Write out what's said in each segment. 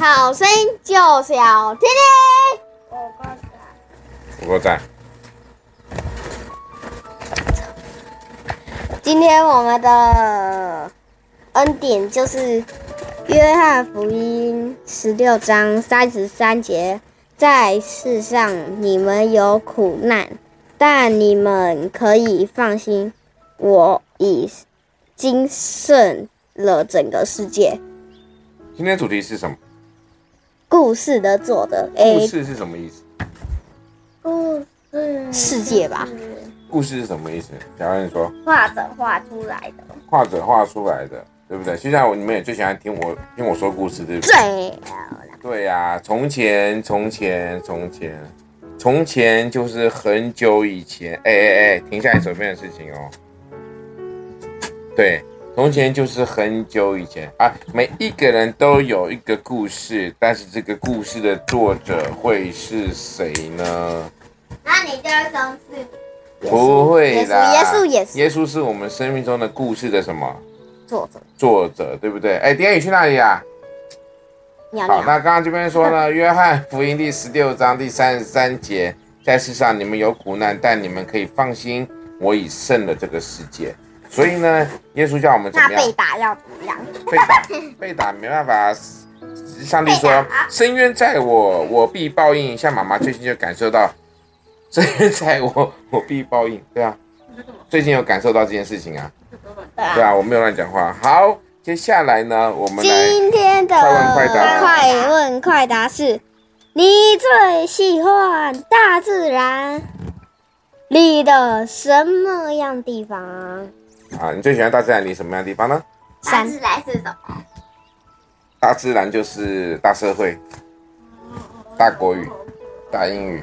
好声音就是要听听。我在。今天我们的恩典就是约翰福音十六章三十三节，在世上你们有苦难，但你们可以放心，我已经胜了整个世界。今天主题是什么？故事的作者，故事是什么意思？故事世界吧。故事是什么意思？假如你说画者画出来的，画者画出来的，对不对？现在我你们也最喜欢听我听我说故事，对不对？对。对呀、啊，从前，从前，从前，从前就是很久以前。哎哎哎，停下你手边的事情哦。对，从前就是很久以前啊。每一个人都有一个故事，但是这个故事的作者会是谁呢？那你就说是。不会啦，耶稣也是。耶稣是我们生命中的故事的什么？作者。作者，对不对？哎，点宇去哪里啊？好，那刚刚这边说呢，约翰福音第十六章第三十三节，在世上你们有苦难，但你们可以放心，我已胜了这个世界。所以呢，耶稣叫我们怎么样？被打要怎么样？被打，被打没办法。上帝说：“深渊在我，我必报应。”像妈妈最近就感受到。深渊在我我必报应，对啊，最近有感受到这件事情啊，对啊，我没有乱讲话。好，接下来呢，我们今天的快问快答，快问快答是：你最喜欢大自然里的什么样地方？啊，你最喜欢大自然里什么样的地方呢？大自然是什么？大自然就是大社会、大国语、大英语。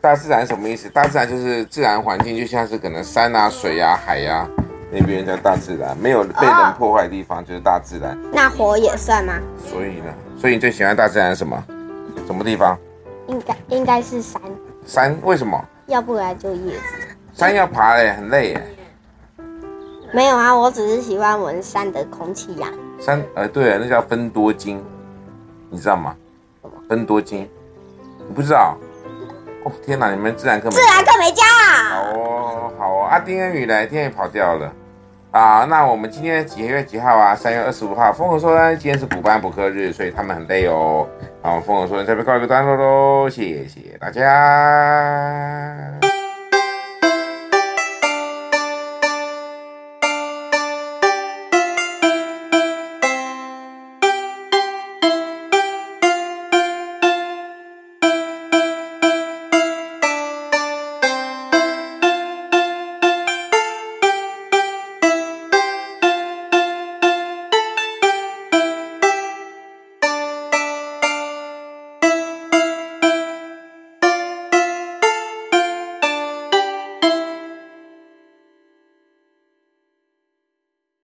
大自然什么意思？大自然就是自然环境，就像是可能山啊、水啊、海呀、啊，那边叫大自然，没有被人破坏的地方就是大自然。那火也算吗？所以呢，所以你最喜欢大自然什么？什么地方？应该应该是山。山为什么？要不然就叶子。山要爬哎，很累哎。没有啊，我只是喜欢闻山的空气呀、啊。山呃，对啊，那叫芬多精，你知道吗？芬多精，你不知道？哦、天哪！你们自然课没？自然课没教啊。好哦，好哦。阿丁恩宇来，丁恩宇跑掉了。啊，那我们今天几月几号啊？三月二十五号。风和说呢，今天是补班补课日，所以他们很累哦。好，风和说呢，这边告一个段落喽，谢谢大家。